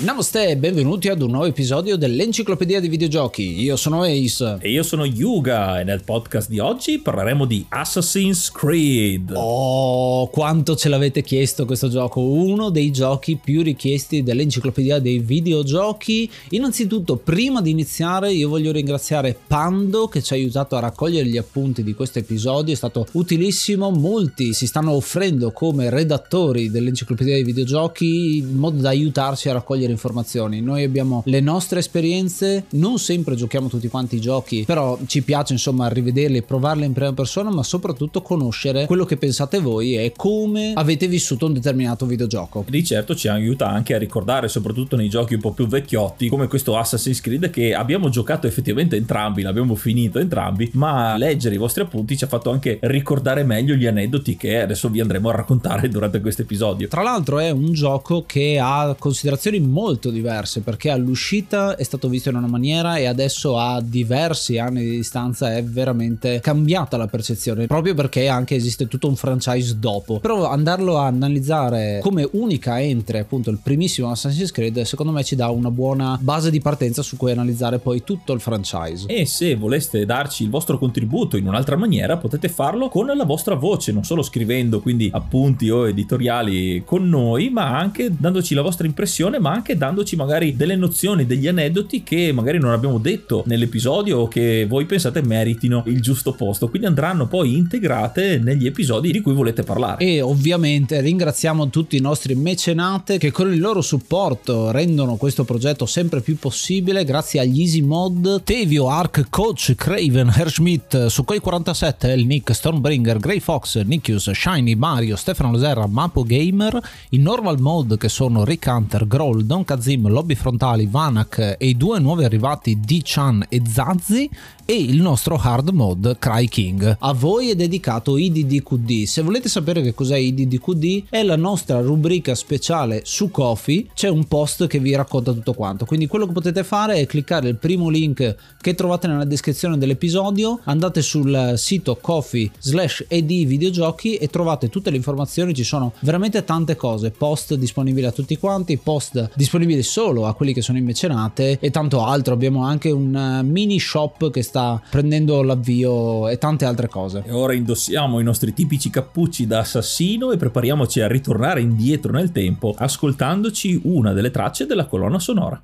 Namaste e benvenuti ad un nuovo episodio dell'Enciclopedia dei Videogiochi. Io sono Ace. E io sono Yuga e nel podcast di oggi parleremo di Assassin's Creed. Oh, quanto ce l'avete chiesto questo gioco, uno dei giochi più richiesti dell'Enciclopedia dei Videogiochi. Innanzitutto, prima di iniziare, io voglio ringraziare Pando che ci ha aiutato a raccogliere gli appunti di questo episodio, è stato utilissimo, molti si stanno offrendo come redattori dell'Enciclopedia dei Videogiochi in modo da aiutarci a raccogliere informazioni. Noi abbiamo le nostre esperienze, non sempre giochiamo tutti quanti i giochi, però ci piace insomma rivederli, provarli in prima persona, ma soprattutto conoscere quello che pensate voi e come avete vissuto un determinato videogioco. E di certo ci aiuta anche a ricordare, soprattutto nei giochi un po' più vecchiotti, come questo Assassin's Creed che abbiamo giocato effettivamente entrambi, l'abbiamo finito entrambi, ma leggere i vostri appunti ci ha fatto anche ricordare meglio gli aneddoti che adesso vi andremo a raccontare durante questo episodio. Tra l'altro è un gioco che ha considerazioni molto diverse perché all'uscita è stato visto in una maniera e adesso a diversi anni di distanza è veramente cambiata la percezione proprio perché anche esiste tutto un franchise dopo. Però andarlo a analizzare come unica entry appunto il primissimo Assassin's Creed secondo me ci dà una buona base di partenza su cui analizzare poi tutto il franchise. E se voleste darci il vostro contributo in un'altra maniera potete farlo con la vostra voce non solo scrivendo quindi appunti o editoriali con noi ma anche dandoci la vostra impressione ma anche anche dandoci magari delle nozioni, degli aneddoti che magari non abbiamo detto nell'episodio o che voi pensate meritino il giusto posto. Quindi andranno poi integrate negli episodi di cui volete parlare. E ovviamente ringraziamo tutti i nostri mecenate che con il loro supporto rendono questo progetto sempre più possibile grazie agli Easy Mod, Tevio, Ark, Coach, Craven, Herschmidt, Sukhoi 47, El Nick, Stormbringer, Grey Fox, Nikius, Shiny, Mario, Stefano Loserra, Mapo Gamer, i Normal Mod che sono Rick Hunter, Groll, Don Kazim, Lobby Frontali, Vanak e i due nuovi arrivati D-Chan e Zazzi e il nostro hard mode Cry King. A voi è dedicato IDDQD. Se volete sapere che cos'è IDDQD è la nostra rubrica speciale su Kofi. C'è un post che vi racconta tutto quanto. Quindi quello che potete fare è cliccare il primo link che trovate nella descrizione dell'episodio, andate sul sito Kofi slash ed videogiochi e trovate tutte le informazioni. Ci sono veramente tante cose, post disponibili a tutti quanti, post disponibili solo a quelli che sono in mecenate e tanto altro. Abbiamo anche un mini shop che sta sta prendendo l'avvio e tante altre cose. E ora indossiamo i nostri tipici cappucci da assassino e prepariamoci a ritornare indietro nel tempo ascoltandoci una delle tracce della colonna sonora.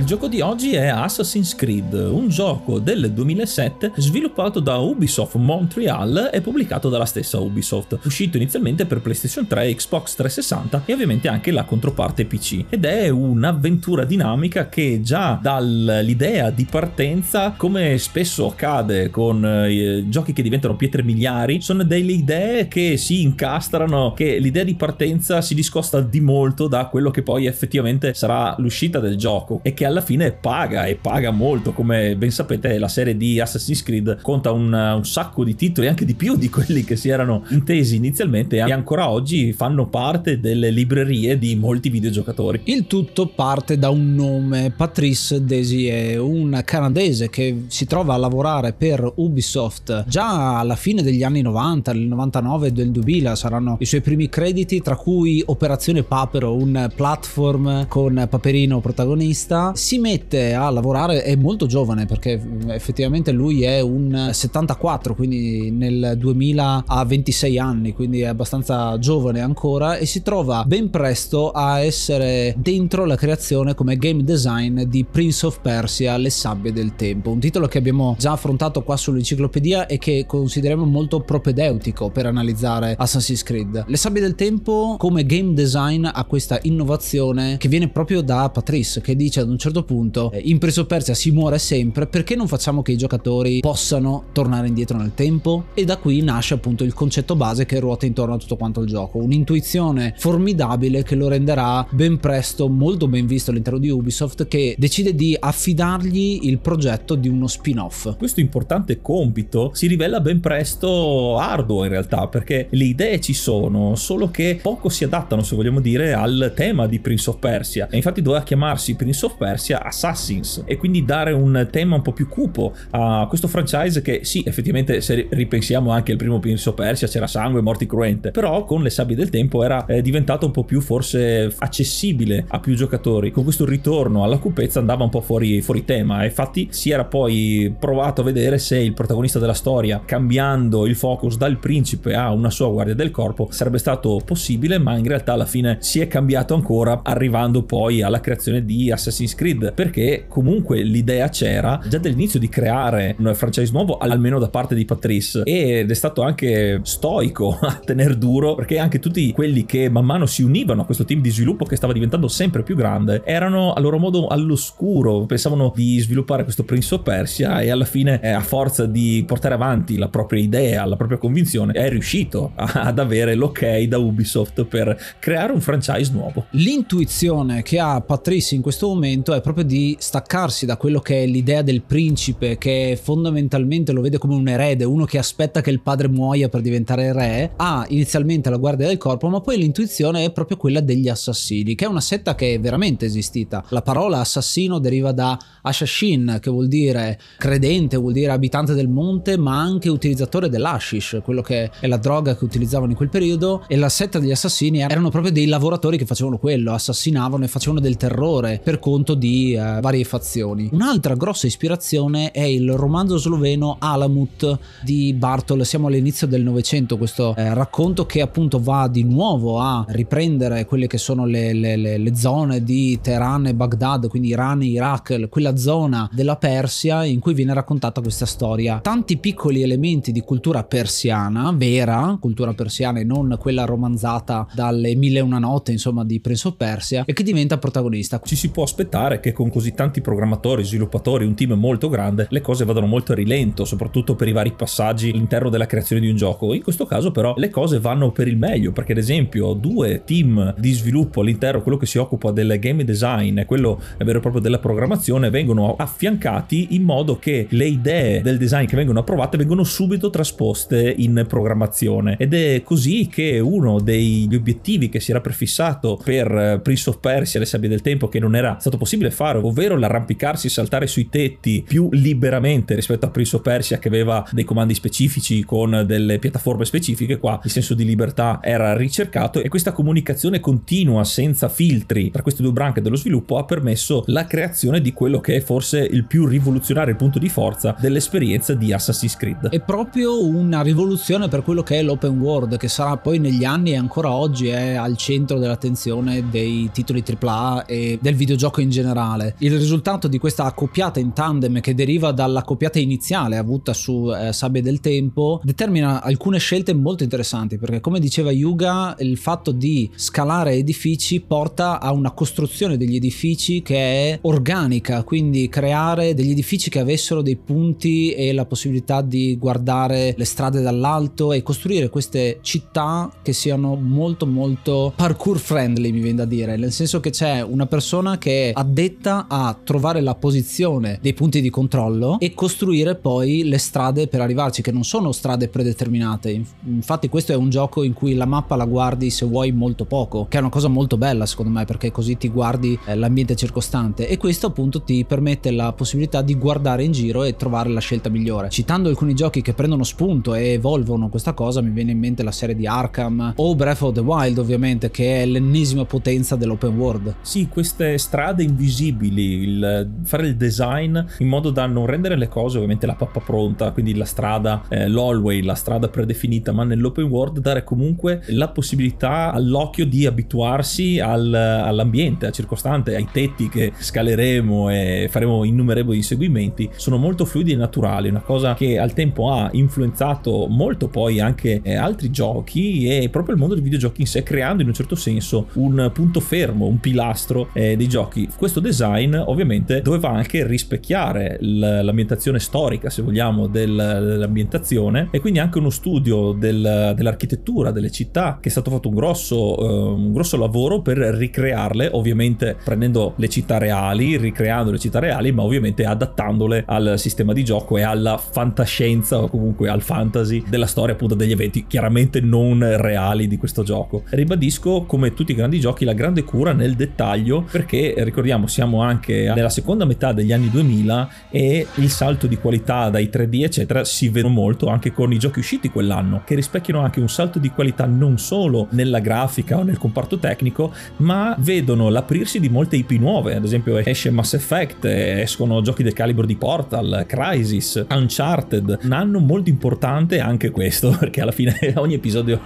Il gioco di oggi è Assassin's Creed, un gioco del 2007 sviluppato da Ubisoft Montreal e pubblicato dalla stessa Ubisoft, uscito inizialmente per PlayStation 3, Xbox 360 e ovviamente anche la controparte PC. Ed è un'avventura dinamica che già dall'idea di partenza, come spesso accade con eh, giochi che diventano pietre miliari, sono delle idee che si incastrano, che l'idea di partenza si discosta di molto da quello che poi effettivamente sarà l'uscita del gioco e che alla fine paga e paga molto. Come ben sapete, la serie di Assassin's Creed conta un, un sacco di titoli, anche di più di quelli che si erano intesi inizialmente e ancora oggi fanno parte delle librerie di molti videogiocatori. Il tutto parte da un nome, Patrice Desier, un canadese che si trova a lavorare per Ubisoft già alla fine degli anni 90, nel 99 e del 2000 saranno i suoi primi crediti, tra cui Operazione Papero, un platform con Paperino protagonista si mette a lavorare, è molto giovane perché effettivamente lui è un 74, quindi nel 2000 ha 26 anni, quindi è abbastanza giovane ancora e si trova ben presto a essere dentro la creazione come game design di Prince of Persia, Le sabbie del tempo, un titolo che abbiamo già affrontato qua sull'enciclopedia e che consideriamo molto propedeutico per analizzare Assassin's Creed. Le sabbie del tempo come game design ha questa innovazione che viene proprio da Patrice che dice ad un certo certo punto eh, of Persia si muore sempre, perché non facciamo che i giocatori possano tornare indietro nel tempo? E da qui nasce appunto il concetto base che ruota intorno a tutto quanto il gioco, un'intuizione formidabile che lo renderà ben presto molto ben visto all'interno di Ubisoft che decide di affidargli il progetto di uno spin-off. Questo importante compito si rivela ben presto arduo in realtà perché le idee ci sono, solo che poco si adattano se vogliamo dire al tema di Prince of Persia e infatti doveva chiamarsi Prince of Persia Assassins. E quindi dare un tema un po' più cupo a questo franchise che sì effettivamente se ripensiamo anche al primo Prince Persia c'era sangue, morti cruente. Però con le sabbie del tempo era eh, diventato un po' più forse accessibile a più giocatori. Con questo ritorno alla cupezza andava un po' fuori, fuori tema. E infatti si era poi provato a vedere se il protagonista della storia cambiando il focus dal principe a una sua guardia del corpo sarebbe stato possibile ma in realtà alla fine si è cambiato ancora arrivando poi alla creazione di Assassin's Creed perché comunque l'idea c'era già dall'inizio di creare un franchise nuovo almeno da parte di Patrice. Ed è stato anche stoico a tener duro perché anche tutti quelli che man mano si univano a questo team di sviluppo che stava diventando sempre più grande erano a loro modo all'oscuro. Pensavano di sviluppare questo Prince of Persia e alla fine eh, a forza di portare avanti la propria idea la propria convinzione è riuscito ad avere l'ok da Ubisoft per creare un franchise nuovo. L'intuizione che ha Patrice in questo momento è proprio di staccarsi da quello che è l'idea del principe che fondamentalmente lo vede come un erede uno che aspetta che il padre muoia per diventare re ha inizialmente la guardia del corpo ma poi l'intuizione è proprio quella degli assassini che è una setta che è veramente esistita. La parola assassino deriva da Ashashin che vuol dire credente vuol dire abitante del monte ma anche utilizzatore dell'ashish quello che è la droga che utilizzavano in quel periodo e la setta degli assassini erano proprio dei lavoratori che facevano quello assassinavano e facevano del terrore per conto di eh, varie fazioni. Un'altra grossa ispirazione è il romanzo sloveno Alamut di Bartol. Siamo all'inizio del Novecento questo eh, racconto che appunto va di nuovo a riprendere quelle che sono le, le, le, le zone di Teheran e Baghdad quindi Iran e Iraq quella zona della Persia in cui viene raccontata questa storia. Tanti piccoli elementi di cultura persiana vera cultura persiana e non quella romanzata dalle mille e una notte insomma di Prince of Persia e che diventa protagonista. Ci si può aspettare che con così tanti programmatori sviluppatori un team molto grande le cose vadano molto a rilento soprattutto per i vari passaggi all'interno della creazione di un gioco. In questo caso però le cose vanno per il meglio perché ad esempio due team di sviluppo all'interno quello che si occupa del game design e quello vero e proprio della programmazione vengono affiancati in modo che le idee del design che vengono approvate vengono subito trasposte in programmazione. Ed è così che uno degli obiettivi che si era prefissato per Prince of Persia le sabbie del tempo che non era stato possibile fare ovvero l'arrampicarsi saltare sui tetti più liberamente rispetto a Prince of Persia che aveva dei comandi specifici con delle piattaforme specifiche qua il senso di libertà era ricercato e questa comunicazione continua senza filtri tra queste due branche dello sviluppo ha permesso la creazione di quello che è forse il più rivoluzionario punto di forza dell'esperienza di Assassin's Creed. È proprio una rivoluzione per quello che è l'open world, che sarà poi negli anni e ancora oggi è al centro dell'attenzione dei titoli AAA e del videogioco in generale. Il risultato di questa accoppiata in tandem che deriva dall'accoppiata iniziale avuta su eh, Sabbie del Tempo determina alcune scelte molto interessanti perché come diceva Yuga il fatto di scalare edifici porta a una costruzione degli edifici che è organica quindi creare degli edifici che avessero dei punti e la possibilità di guardare le strade dall'alto e costruire queste città che siano molto molto parkour friendly mi viene da dire. Nel senso che c'è una persona che è addetta a trovare la posizione dei punti di controllo e costruire poi le strade per arrivarci che non sono strade predeterminate. Infatti questo è un gioco in cui la mappa la guardi se vuoi molto poco che è una cosa molto bella secondo me perché così ti guardi eh, l'ambiente circostante. E questo appunto ti permette la possibilità di guardare in giro e trovare la scelta migliore. Citando alcuni giochi che prendono spunto e evolvono questa cosa mi viene in mente la serie di Arkham o Breath of the Wild ovviamente che è l'ennesima potenza dell'open world. Sì queste strade invisibili il fare il design in modo da non rendere le cose ovviamente la pappa pronta quindi la strada eh, l'allway la strada predefinita ma nell'open world dare comunque la possibilità all'occhio di abituarsi al, all'ambiente al circostante ai tetti che scaleremo e faremo innumerevoli inseguimenti sono molto fluidi e naturali una cosa che al tempo ha influenzato molto poi anche eh, altri giochi e proprio il mondo dei videogiochi in sé creando in un certo senso un punto fermo un pilastro eh, dei giochi. Questo sound design ovviamente doveva anche rispecchiare l'ambientazione storica, se vogliamo, del, dell'ambientazione e quindi anche uno studio del, dell'architettura delle città che è stato fatto un grosso, uh, un grosso lavoro per ricrearle, ovviamente prendendo le città reali, ricreando le città reali, ma ovviamente adattandole al sistema di gioco e alla fantascienza o comunque al fantasy della storia appunto degli eventi chiaramente non reali di questo gioco. Ribadisco come tutti i grandi giochi la grande cura nel dettaglio perché ricordiamo siamo anche nella seconda metà degli anni 2000 e il salto di qualità dai 3D eccetera si vede molto anche con i giochi usciti quell'anno che rispecchiano anche un salto di qualità non solo nella grafica o nel comparto tecnico ma vedono l'aprirsi di molte IP nuove. Ad esempio esce Mass Effect escono giochi del calibro di Portal Crisis Uncharted. Un anno molto importante anche questo perché alla fine ogni episodio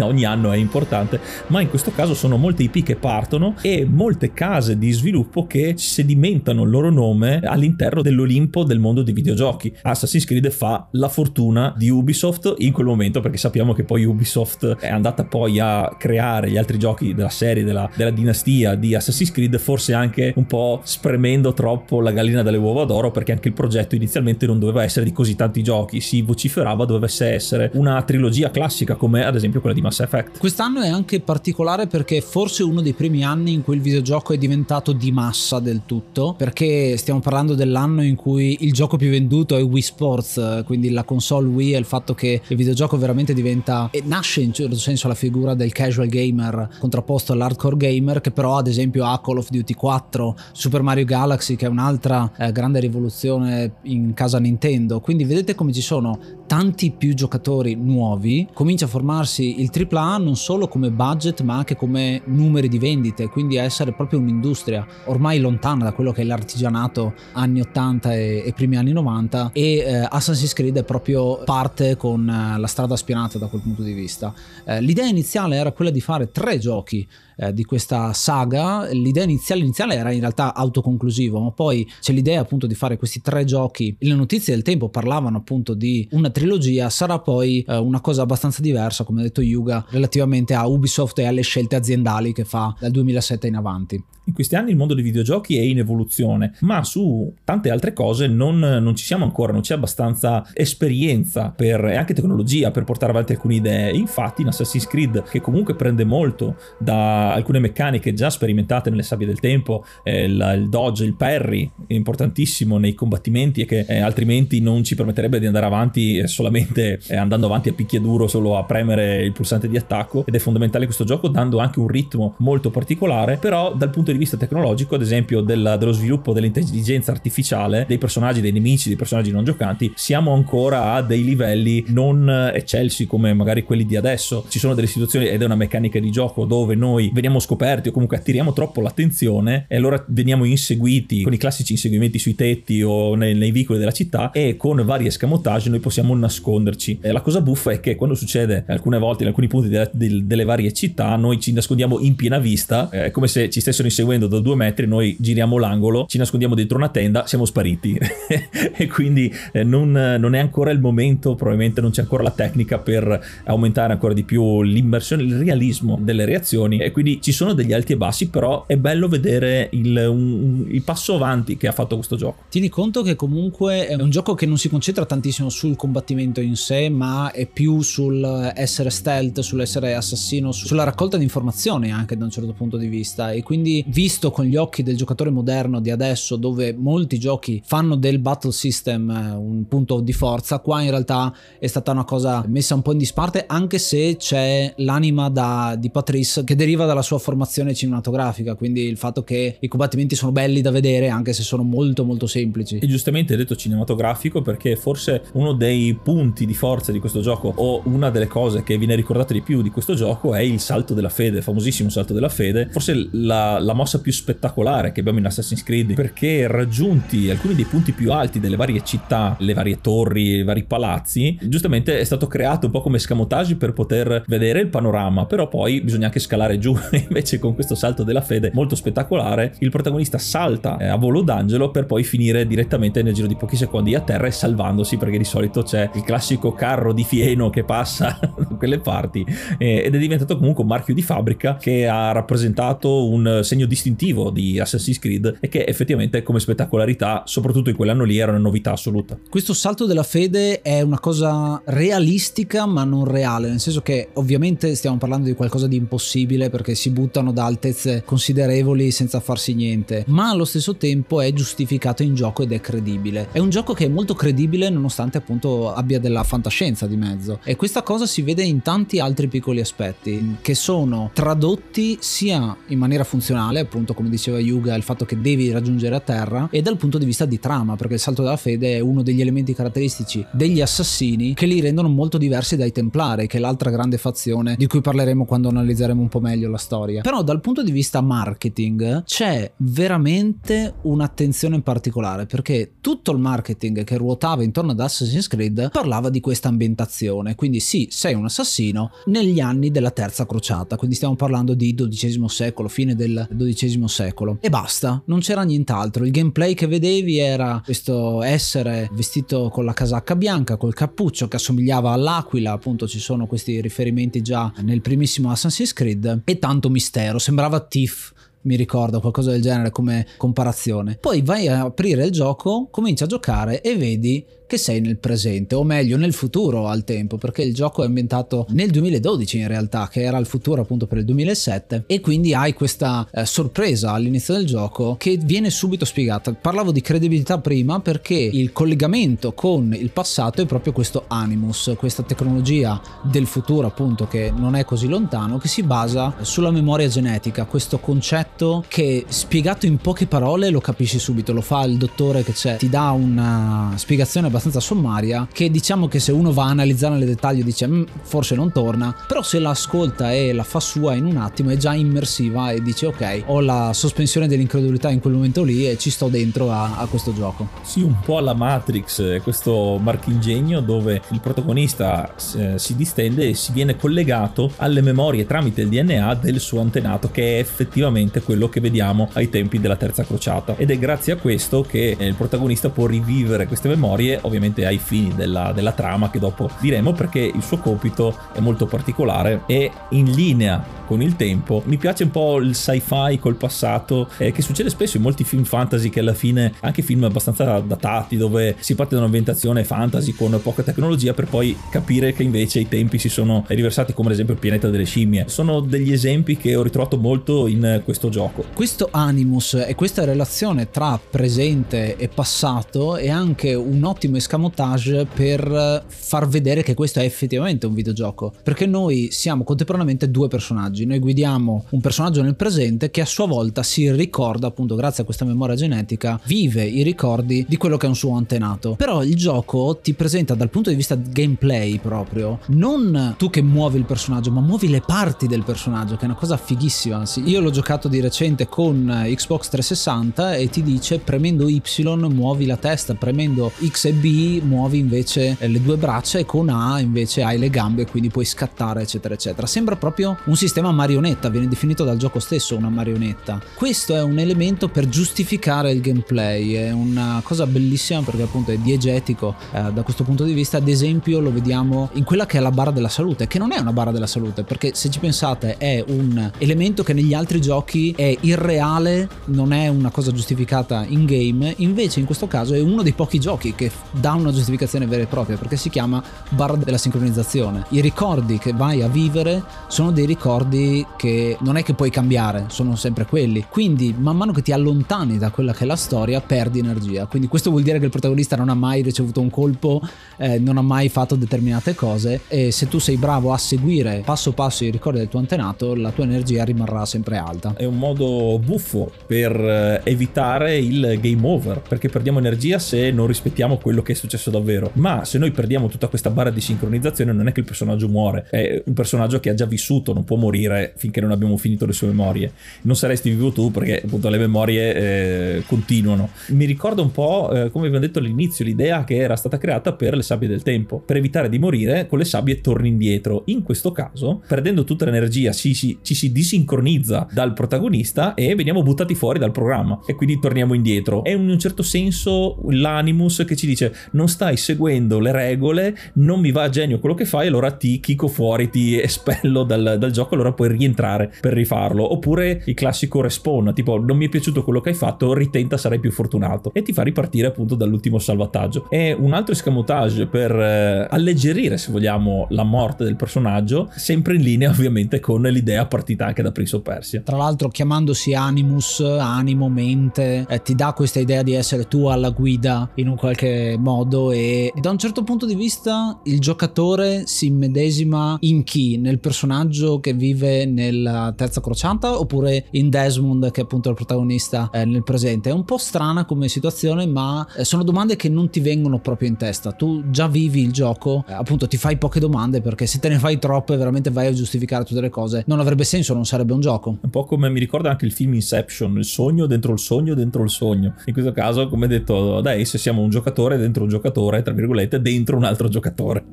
ogni anno è importante ma in questo caso sono molte IP che partono e molte case di sviluppo che sedimentano il loro nome all'interno dell'Olimpo del mondo dei videogiochi. Assassin's Creed fa la fortuna di Ubisoft in quel momento perché sappiamo che poi Ubisoft è andata poi a creare gli altri giochi della serie, della, della dinastia di Assassin's Creed, forse anche un po' spremendo troppo la gallina dalle uova d'oro perché anche il progetto inizialmente non doveva essere di così tanti giochi, si vociferava dovesse essere una trilogia classica come ad esempio quella di Mass Effect. Quest'anno è anche particolare perché forse uno dei primi anni in cui il videogioco è diventato di massa del tutto, perché stiamo parlando dell'anno in cui il gioco più venduto è Wii Sports, quindi la console Wii e il fatto che il videogioco veramente diventa e nasce in certo senso la figura del casual gamer contrapposto all'hardcore gamer che però ad esempio ha Call of Duty 4, Super Mario Galaxy che è un'altra eh, grande rivoluzione in casa Nintendo, quindi vedete come ci sono tanti più giocatori nuovi, comincia a formarsi il AAA non solo come budget ma anche come numeri di vendite, quindi a essere proprio un'industria. Ormai lontana da quello che è l'artigianato anni 80 e, e primi anni 90 e eh, Assassin's Creed è proprio parte con eh, la strada spianata da quel punto di vista. Eh, l'idea iniziale era quella di fare tre giochi eh, di questa saga. L'idea iniziale, iniziale, era in realtà autoconclusivo, ma poi c'è l'idea appunto di fare questi tre giochi. Le notizie del tempo parlavano appunto di una trilogia, sarà poi eh, una cosa abbastanza diversa, come ha detto Yuga, relativamente a Ubisoft e alle scelte aziendali che fa dal 2007 in avanti. In questi anni il mondo dei videogiochi è in evoluzione, ma su tante altre cose non, non ci siamo ancora, non c'è abbastanza esperienza per, e anche tecnologia per portare avanti alcune idee. Infatti in Assassin's Creed, che comunque prende molto da alcune meccaniche già sperimentate nelle sabbie del tempo, eh, il, il, dodge, il parry, importantissimo nei combattimenti e che eh, altrimenti non ci permetterebbe di andare avanti eh, solamente eh, andando avanti a picchiaduro, solo a premere il pulsante di attacco ed è fondamentale questo gioco dando anche un ritmo molto particolare, però dal punto di vista tecnologico, ad esempio del, dello sviluppo dell'intelligenza artificiale, dei personaggi, dei nemici, dei personaggi non giocanti, siamo ancora a dei livelli non eccelsi come magari quelli di adesso. Ci sono delle situazioni ed è una meccanica di gioco dove noi veniamo scoperti o comunque attiriamo troppo l'attenzione e allora veniamo inseguiti con i classici inseguimenti sui tetti o nei, nei vicoli della città e con vari escamotage noi possiamo nasconderci. E la cosa buffa è che quando succede alcune volte in alcuni punti delle, delle varie città noi ci nascondiamo in piena vista, è come se ci stessero inseguendo da due metri, noi giriamo l'angolo, ci nascondiamo dentro una tenda, siamo spariti e quindi eh, non, non è ancora il momento, probabilmente non c'è ancora la tecnica per aumentare ancora di più l'immersione, il realismo delle reazioni e quindi quindi ci sono degli alti e bassi, però è bello vedere il, un, il, passo avanti che ha fatto questo gioco. Tieni conto che comunque è un gioco che non si concentra tantissimo sul combattimento in sé, ma è più sul essere stealth, sull'essere assassino, sulla raccolta di informazioni anche da un certo punto di vista. E quindi, visto con gli occhi del giocatore moderno di adesso, dove molti giochi fanno del battle system eh, un punto di forza, qua in realtà è stata una cosa messa un po' in disparte, anche se c'è l'anima da, di Patrice che deriva dalla sua formazione cinematografica, quindi il fatto che i combattimenti sono belli da vedere anche se sono molto molto semplici. E giustamente hai detto cinematografico perché forse uno dei punti di forza di questo gioco o una delle cose che viene ricordata di più di questo gioco è il salto della fede, famosissimo salto della fede, forse la, la mossa più spettacolare che abbiamo in Assassin's Creed perché raggiunti alcuni dei punti più alti delle varie città, le varie torri, i vari palazzi, giustamente è stato creato un po' come scamotage per poter vedere il panorama, però poi bisogna anche scalare giù invece con questo salto della fede molto spettacolare il protagonista salta eh, a volo d'angelo per poi finire direttamente nel giro di pochi secondi a terra e salvandosi perché di solito c'è il classico carro di fieno che passa da quelle parti eh, ed è diventato comunque un marchio di fabbrica che ha rappresentato un segno distintivo di Assassin's Creed e che effettivamente come spettacolarità, soprattutto in quell'anno lì, era una novità assoluta. Questo salto della fede è una cosa realistica ma non reale, nel senso che ovviamente stiamo parlando di qualcosa di impossibile perché si buttano da altezze considerevoli senza farsi niente, ma allo stesso tempo è giustificato in gioco ed è credibile. È un gioco che è molto credibile nonostante appunto abbia della fantascienza di mezzo e questa cosa si vede in tanti altri piccoli aspetti che sono tradotti sia in maniera funzionale, appunto come diceva Yuga, il fatto che devi raggiungere a terra e dal punto di vista di trama, perché il salto della fede è uno degli elementi caratteristici degli assassini che li rendono molto diversi dai templari, che è l'altra grande fazione di cui parleremo quando analizzeremo un po' meglio la storia. Però dal punto di vista marketing c'è veramente un'attenzione in particolare perché tutto il marketing che ruotava intorno ad Assassin's Creed parlava di questa ambientazione, quindi sì, sei un assassino negli anni della terza crociata, quindi stiamo parlando di XII secolo, fine del XII secolo. E basta, non c'era nient'altro, il gameplay che vedevi era questo essere vestito con la casacca bianca, col cappuccio che assomigliava all'aquila, appunto ci sono questi riferimenti già nel primissimo Assassin's Creed. E tanto mistero, sembrava Tiff mi ricordo qualcosa del genere come comparazione. Poi vai a aprire il gioco, cominci a giocare e vedi che sei nel presente, o meglio nel futuro al tempo, perché il gioco è ambientato nel 2012 in realtà, che era il futuro appunto per il 2007, e quindi hai questa eh, sorpresa all'inizio del gioco che viene subito spiegata. Parlavo di credibilità prima perché il collegamento con il passato è proprio questo Animus, questa tecnologia del futuro appunto che non è così lontano, che si basa sulla memoria genetica, questo concetto che spiegato in poche parole lo capisci subito, lo fa il dottore che c'è, ti dà una spiegazione abbastanza sommaria che diciamo che se uno va a analizzare nel dettaglio dice mm, forse non torna, però se la ascolta e la fa sua in un attimo è già immersiva e dice ok, ho la sospensione dell'incredulità in quel momento lì e ci sto dentro a, a questo gioco. Sì, un po' alla Matrix, eh, questo marchingegno dove il protagonista eh, si distende e si viene collegato alle memorie tramite il DNA del suo antenato che è effettivamente quello che vediamo ai tempi della terza crociata ed è grazie a questo che il protagonista può rivivere queste memorie ovviamente ai fini della, della trama che dopo diremo perché il suo compito è molto particolare e in linea con il tempo. Mi piace un po' il sci-fi col passato eh, che succede spesso in molti film fantasy che alla fine, anche film abbastanza datati dove si parte da un'ambientazione fantasy con poca tecnologia per poi capire che invece i tempi si sono riversati come ad esempio il pianeta delle scimmie. Sono degli esempi che ho ritrovato molto in questo gioco. Questo animus e questa relazione tra presente e passato è anche un ottimo escamotage per far vedere che questo è effettivamente un videogioco. Perché noi siamo contemporaneamente due personaggi. Noi guidiamo un personaggio nel presente che a sua volta si ricorda, appunto, grazie a questa memoria genetica, vive i ricordi di quello che è un suo antenato. Però il gioco ti presenta dal punto di vista gameplay proprio, non tu che muovi il personaggio, ma muovi le parti del personaggio, che è una cosa fighissima. Io l'ho giocato di recente con Xbox 360 e ti dice premendo Y muovi la testa, premendo X e B muovi invece eh, le due braccia e con A invece hai le gambe quindi puoi scattare eccetera eccetera. Sembra proprio un sistema marionetta, viene definito dal gioco stesso una marionetta. Questo è un elemento per giustificare il gameplay, è una cosa bellissima perché appunto è diegetico eh, da questo punto di vista, ad esempio lo vediamo in quella che è la barra della salute, che non è una barra della salute perché se ci pensate è un elemento che negli altri giochi è irreale, non è una cosa giustificata in game, invece in questo caso è uno dei pochi giochi che dà una giustificazione vera e propria perché si chiama barra della sincronizzazione. I ricordi che vai a vivere sono dei ricordi che non è che puoi cambiare, sono sempre quelli. Quindi man mano che ti allontani da quella che è la storia perdi energia. Quindi questo vuol dire che il protagonista non ha mai ricevuto un colpo, eh, non ha mai fatto determinate cose e se tu sei bravo a seguire passo passo i ricordi del tuo antenato la tua energia rimarrà sempre alta. È un modo buffo per eh, evitare il game over perché perdiamo energia se non rispettiamo quello che è successo davvero. Ma se noi perdiamo tutta questa barra di sincronizzazione, non è che il personaggio muore, è un personaggio che ha già vissuto, non può morire finché non abbiamo finito le sue memorie. Non saresti vivo tu perché appunto le memorie eh, continuano. Mi ricorda un po', eh, come abbiamo detto all'inizio, l'idea che era stata creata per le sabbie del tempo. Per evitare di morire, con le sabbie torni indietro. In questo caso, perdendo tutta l'energia, ci, ci, ci si disincronizza dal protagonista e veniamo buttati fuori dal programma. E quindi torniamo indietro. È in un certo senso l'animus che ci dice non stai seguendo le regole, non mi va a genio quello che fai, allora ti chicco fuori, ti espello dal, dal gioco, allora puoi rientrare per rifarlo. Oppure il classico respawn, tipo non mi è piaciuto quello che hai fatto, ritenta, sarai più fortunato. E ti fa ripartire appunto dall'ultimo salvataggio. È un altro escamotage per eh, alleggerire, se vogliamo, la morte del personaggio, sempre in linea ovviamente con l'idea partita anche da Prince of Persia. Tra l'altro chiamandosi Animus, animo, mente, eh, ti dà questa idea di essere tu alla guida in un qualche modo e da un certo punto di vista il giocatore si immedesima in chi? Nel personaggio che vive nella terza crociata oppure in Desmond che è appunto il protagonista eh, nel presente? È un po' strana come situazione ma eh, sono domande che non ti vengono proprio in testa. Tu già vivi il gioco, eh, appunto ti fai poche domande perché se te ne fai troppe veramente vai a giustificare tutte le cose. Non avrebbe senso, non sarebbe un gioco. Un po' come mi ricorda anche il film Inception, il sogno dentro il sogno dentro il sogno. In questo caso, come detto, dai, se siamo un giocatore dentro un giocatore, tra virgolette, dentro un altro giocatore.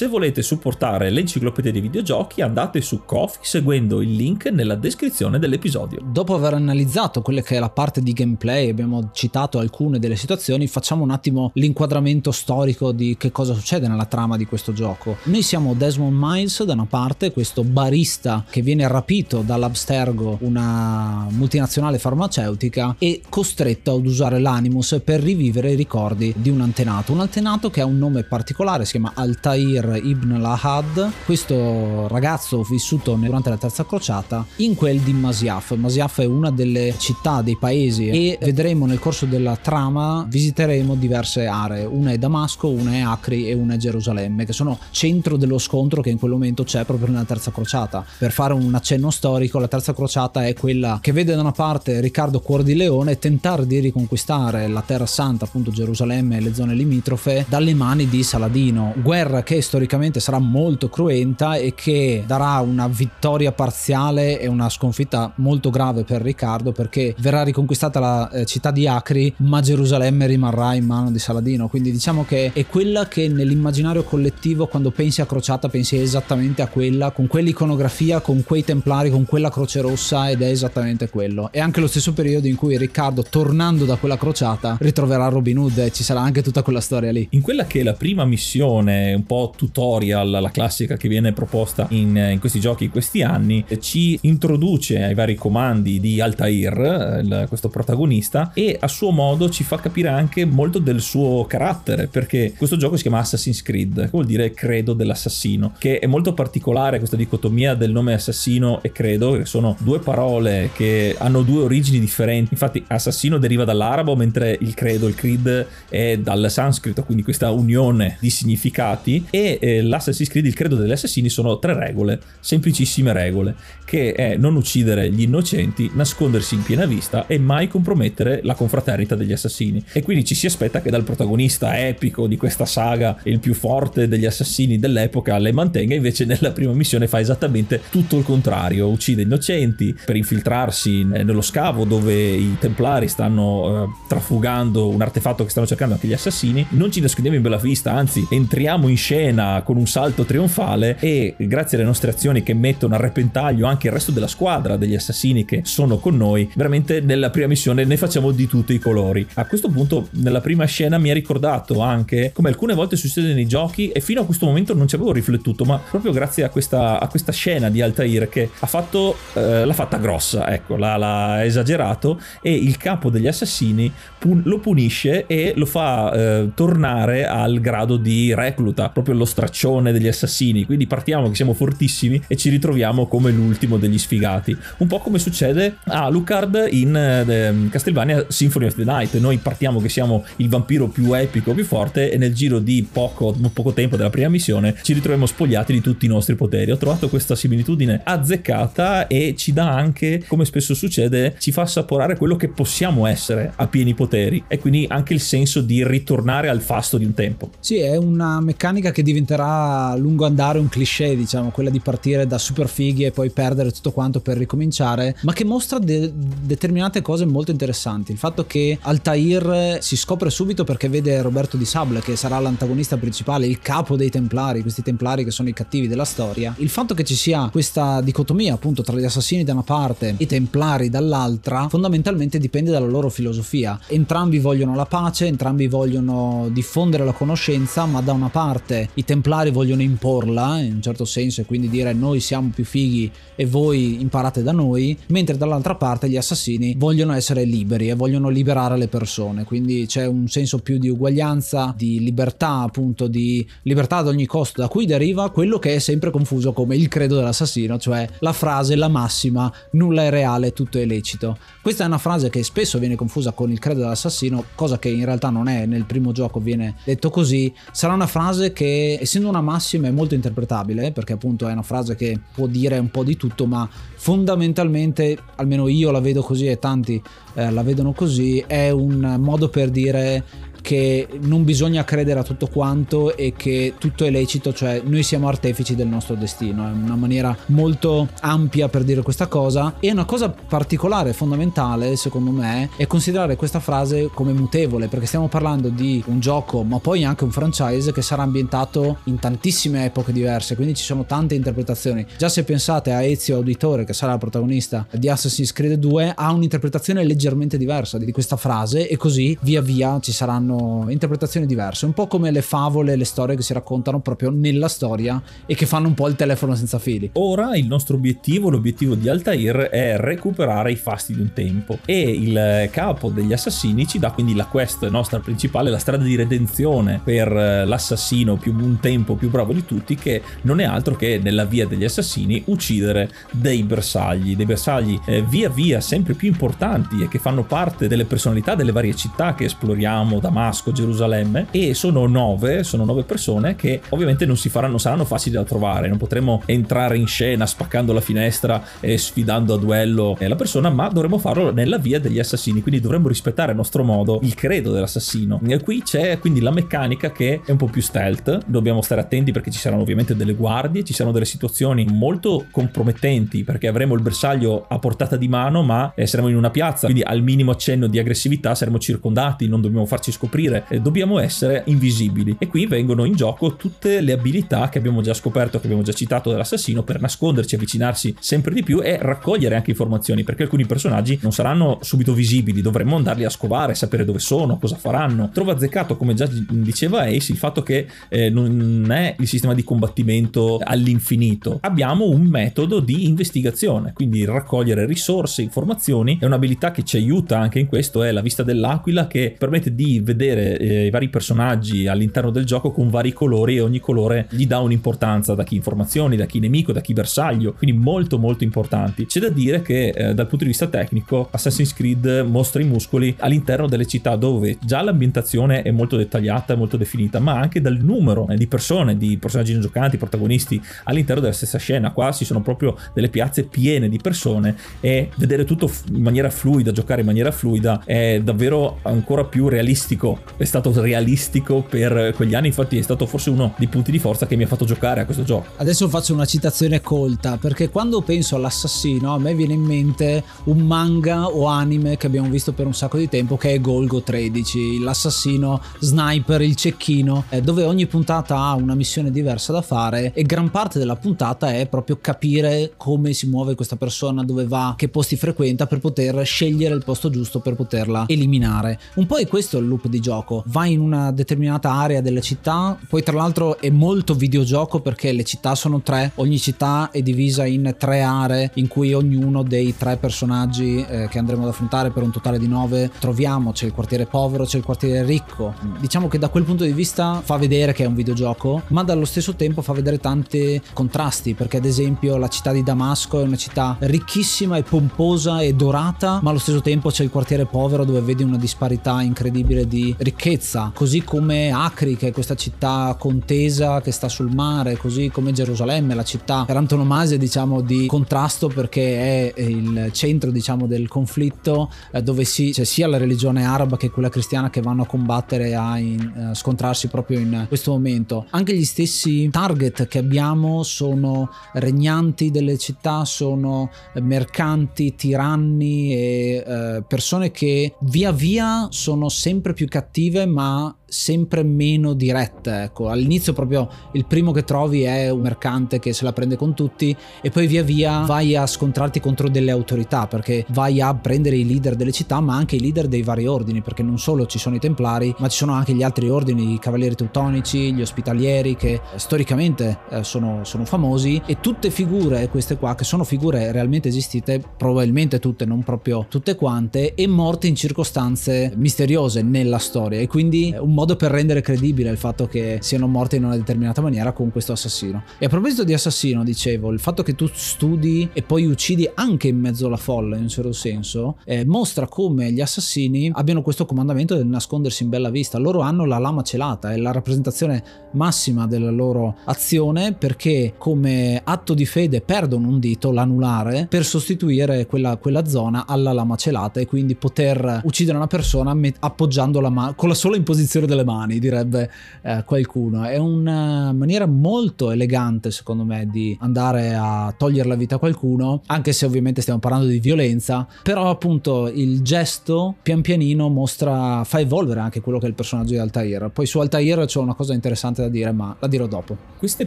Se volete supportare l'enciclopedia dei videogiochi andate su Kofi seguendo il link nella descrizione dell'episodio. Dopo aver analizzato quelle che è la parte di gameplay, abbiamo citato alcune delle situazioni, facciamo un attimo l'inquadramento storico di che cosa succede nella trama di questo gioco. Noi siamo Desmond Miles da una parte, questo barista che viene rapito dall'Abstergo, una multinazionale farmaceutica, e costretto ad usare l'Animus per rivivere i ricordi di un antenato. Un antenato che ha un nome particolare, si chiama Altair Ibn Lahad, questo ragazzo vissuto durante la terza crociata in quel di Masyaf. Masyaf è una delle città, dei paesi e vedremo nel corso della trama visiteremo diverse aree. Una è Damasco, una è Acri e una è Gerusalemme, che sono centro dello scontro che in quel momento c'è proprio nella terza crociata. Per fare un accenno storico, la terza crociata è quella che vede da una parte Riccardo Cuor di Leone tentare di riconquistare la terra santa, appunto Gerusalemme e le zone limitrofe, dalle mani di Saladino. Guerra che storicamente sarà molto cruenta e che darà una vittoria parziale e una sconfitta molto grave per Riccardo perché verrà riconquistata la eh, città di Acri ma Gerusalemme rimarrà in mano di Saladino. Quindi diciamo che è quella che nell'immaginario collettivo quando pensi a crociata pensi esattamente a quella con quell'iconografia con quei templari con quella croce rossa ed è esattamente quello. È anche lo stesso periodo in cui Riccardo tornando da quella crociata ritroverà Robin Hood e ci sarà anche tutta quella storia lì. In quella che è la prima missione un po' tutorial, la classica che viene proposta in, in, questi giochi in questi anni, ci introduce ai vari comandi di Altair, il, questo protagonista, e a suo modo ci fa capire anche molto del suo carattere, perché questo gioco si chiama Assassin's Creed, che vuol dire credo dell'assassino, che è molto particolare questa dicotomia del nome assassino e credo, che sono due parole che hanno due origini differenti. Infatti assassino deriva dall'arabo, mentre il credo, il creed è dal sanscrito, quindi questa unione di significati e eh, l'Assassin's Creed, il credo degli assassini, sono tre regole, semplicissime regole, che è non uccidere gli innocenti, nascondersi in piena vista e mai compromettere la confraternita degli assassini. E quindi ci si aspetta che dal protagonista epico di questa saga, il più forte degli assassini dell'epoca, le mantenga, invece nella prima missione fa esattamente tutto il contrario, uccide innocenti per infiltrarsi nello scavo dove i templari stanno eh, trafugando un artefatto che stanno cercando anche gli assassini, non ci nascondiamo in bella vista, anzi entriamo in scena scena con un salto trionfale e grazie alle nostre azioni che mettono a repentaglio anche il resto della squadra degli assassini che sono con noi, veramente nella prima missione ne facciamo di tutti i colori. A questo punto nella prima scena mi ha ricordato anche come alcune volte succede nei giochi e fino a questo momento non ci avevo riflettuto, ma proprio grazie a questa, a questa scena di Altair che ha fatto eh, l'ha fatta grossa, ecco, l'ha, l'ha, esagerato e il capo degli assassini pun- lo punisce e lo fa eh, tornare al grado di recluta, proprio lo straccione degli assassini, quindi partiamo che siamo fortissimi e ci ritroviamo come l'ultimo degli sfigati. Un po' come succede a Lucard in eh, Castlevania Symphony of the Night. Noi partiamo che siamo il vampiro più epico, più forte e nel giro di poco, poco tempo della prima missione ci ritroviamo spogliati di tutti i nostri poteri. Ho trovato questa similitudine azzeccata e ci dà anche, come spesso succede, ci fa assaporare quello che possiamo essere a pieni poteri e quindi anche il senso di ritornare al fasto di un tempo. Sì, è una meccanica che diventa diventerà a lungo andare un cliché, diciamo, quella di partire da super fighi e poi perdere tutto quanto per ricominciare, ma che mostra de- determinate cose molto interessanti. Il fatto che Altair si scopre subito perché vede Roberto di Sable, che sarà l'antagonista principale, il capo dei Templari, questi Templari che sono i cattivi della storia. Il fatto che ci sia questa dicotomia appunto tra gli assassini da una parte e i Templari dall'altra, fondamentalmente dipende dalla loro filosofia. Entrambi vogliono la pace, entrambi vogliono diffondere la conoscenza, ma da una parte i Templari vogliono imporla in un certo senso e quindi dire noi siamo più fighi e voi imparate da noi, mentre dall'altra parte gli assassini vogliono essere liberi e vogliono liberare le persone, quindi c'è un senso più di uguaglianza, di libertà, appunto di libertà ad ogni costo, da cui deriva quello che è sempre confuso come il credo dell'assassino, cioè la frase, la massima, nulla è reale, tutto è lecito. Questa è una frase che spesso viene confusa con il credo dell'assassino, cosa che in realtà non è, nel primo gioco viene detto così, sarà una frase che essendo una massima è molto interpretabile, perché appunto è una frase che può dire un po' di tutto, ma fondamentalmente, almeno io la vedo così e tanti eh, la vedono così, è un modo per dire che non bisogna credere a tutto quanto e che tutto è lecito, cioè noi siamo artefici del nostro destino. È una maniera molto ampia per dire questa cosa e una cosa particolare, fondamentale, secondo me, è considerare questa frase come mutevole, perché stiamo parlando di un gioco, ma poi anche un franchise che sarà ambientato in tantissime epoche diverse, quindi ci sono tante interpretazioni. Già se pensate a Ezio Auditore, che sarà il protagonista di Assassin's Creed 2, ha un'interpretazione leggermente diversa di questa frase e così via via ci saranno hanno interpretazioni diverse, un po' come le favole, le storie che si raccontano proprio nella storia e che fanno un po' il telefono senza fili. Ora il nostro obiettivo, l'obiettivo di Altair è recuperare i fasti di un tempo. E il capo degli assassini ci dà quindi la quest nostra principale, la strada di redenzione per l'assassino più un tempo più bravo di tutti che non è altro che nella via degli assassini uccidere dei bersagli, dei bersagli eh, via via sempre più importanti e che fanno parte delle personalità delle varie città che esploriamo da Damasco, Gerusalemme e sono nove, sono nove persone che ovviamente non si faranno, saranno facili da trovare, non potremo entrare in scena spaccando la finestra e sfidando a duello la persona, ma dovremo farlo nella via degli assassini, quindi dovremmo rispettare a nostro modo il credo dell'assassino. E qui c'è quindi la meccanica che è un po' più stealth, dobbiamo stare attenti perché ci saranno ovviamente delle guardie, ci saranno delle situazioni molto compromettenti perché avremo il bersaglio a portata di mano, ma eh, saremo in una piazza, quindi al minimo accenno di aggressività saremo circondati, non dobbiamo farci scoprire scoprire, eh, dobbiamo essere invisibili. E qui vengono in gioco tutte le abilità che abbiamo già scoperto, che abbiamo già citato dell'assassino per nasconderci, avvicinarsi sempre di più e raccogliere anche informazioni, perché alcuni personaggi non saranno subito visibili, dovremmo andarli a scovare, sapere dove sono, cosa faranno. Trovo azzeccato, come già diceva Ace, il fatto che eh, non è il sistema di combattimento all'infinito. Abbiamo un metodo di investigazione, quindi raccogliere risorse, informazioni, è un'abilità che ci aiuta anche in questo, è la vista dell'aquila che permette di vedere vedere eh, i vari personaggi all'interno del gioco con vari colori e ogni colore gli dà un'importanza da chi informazioni, da chi nemico, da chi bersaglio, quindi molto molto importanti. C'è da dire che eh, dal punto di vista tecnico Assassin's Creed mostra i muscoli all'interno delle città dove già l'ambientazione è molto dettagliata, molto definita, ma anche dal numero eh, di persone, di personaggi non giocanti, protagonisti all'interno della stessa scena. Qua ci sono proprio delle piazze piene di persone e vedere tutto in maniera fluida, giocare in maniera fluida è davvero ancora più realistico è stato realistico per quegli anni, infatti è stato forse uno dei punti di forza che mi ha fatto giocare a questo gioco. Adesso faccio una citazione colta, perché quando penso all'assassino a me viene in mente un manga o anime che abbiamo visto per un sacco di tempo che è Golgo 13, l'assassino sniper, il cecchino, eh, dove ogni puntata ha una missione diversa da fare e gran parte della puntata è proprio capire come si muove questa persona, dove va, che posti frequenta per poter scegliere il posto giusto per poterla eliminare. Un po' è questo il loop di gioco. Vai in una determinata area della città, poi tra l'altro è molto videogioco perché le città sono tre, ogni città è divisa in tre aree in cui ognuno dei tre personaggi eh, che andremo ad affrontare per un totale di nove troviamo, c'è il quartiere povero, c'è il quartiere ricco. Diciamo che da quel punto di vista fa vedere che è un videogioco, ma dallo stesso tempo fa vedere tanti contrasti perché ad esempio la città di Damasco è una città ricchissima e pomposa e dorata, ma allo stesso tempo c'è il quartiere povero dove vedi una disparità incredibile di ricchezza, così come Acri che è questa città contesa che sta sul mare, così come Gerusalemme, la città per antonomasia diciamo di contrasto perché è il centro diciamo del conflitto eh, dove si, c'è sia la religione araba che quella cristiana che vanno a combattere a, in, a scontrarsi proprio in questo momento. Anche gli stessi target che abbiamo sono regnanti delle città, sono mercanti, tiranni e eh, persone che via via sono sempre più cattive ma sempre meno dirette. Ecco. All'inizio proprio il primo che trovi è un mercante che se la prende con tutti e poi via via vai a scontrarti contro delle autorità perché vai a prendere i leader delle città ma anche i leader dei vari ordini perché non solo ci sono i templari ma ci sono anche gli altri ordini, i cavalieri teutonici, gli ospitalieri che storicamente eh, sono, sono famosi e tutte figure queste qua che sono figure realmente esistite probabilmente tutte non proprio tutte quante e morte in circostanze misteriose nella storia e quindi un modo per rendere credibile il fatto che siano morti in una determinata maniera con questo assassino. E a proposito di assassino, dicevo, il fatto che tu studi e poi uccidi anche in mezzo alla folla, in un certo senso, eh, mostra come gli assassini abbiano questo comandamento del nascondersi in bella vista. Loro hanno la lama celata, è la rappresentazione massima della loro azione perché come atto di fede perdono un dito, l'anulare, per sostituire quella, quella zona alla lama celata e quindi poter uccidere una persona appoggiando la mano con la sola imposizione delle mani, direbbe eh, qualcuno. È una maniera molto elegante, secondo me, di andare a togliere la vita a qualcuno, anche se ovviamente stiamo parlando di violenza, però appunto il gesto pian pianino mostra, fa evolvere anche quello che è il personaggio di Altair. Poi su Altair c'è una cosa interessante da dire, ma la dirò dopo. Queste